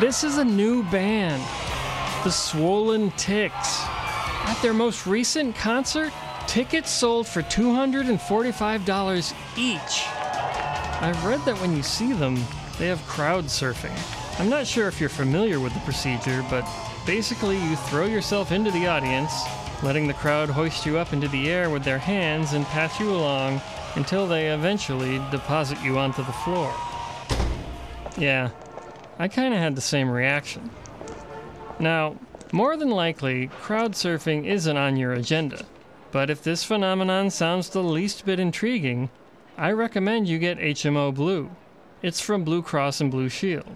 This is a new band, the Swollen Ticks. At their most recent concert, tickets sold for $245 each. I've read that when you see them, they have crowd surfing. I'm not sure if you're familiar with the procedure, but basically you throw yourself into the audience, letting the crowd hoist you up into the air with their hands and pass you along until they eventually deposit you onto the floor. Yeah, I kind of had the same reaction. Now, more than likely, crowd surfing isn't on your agenda, but if this phenomenon sounds the least bit intriguing, I recommend you get HMO Blue. It's from Blue Cross and Blue Shield.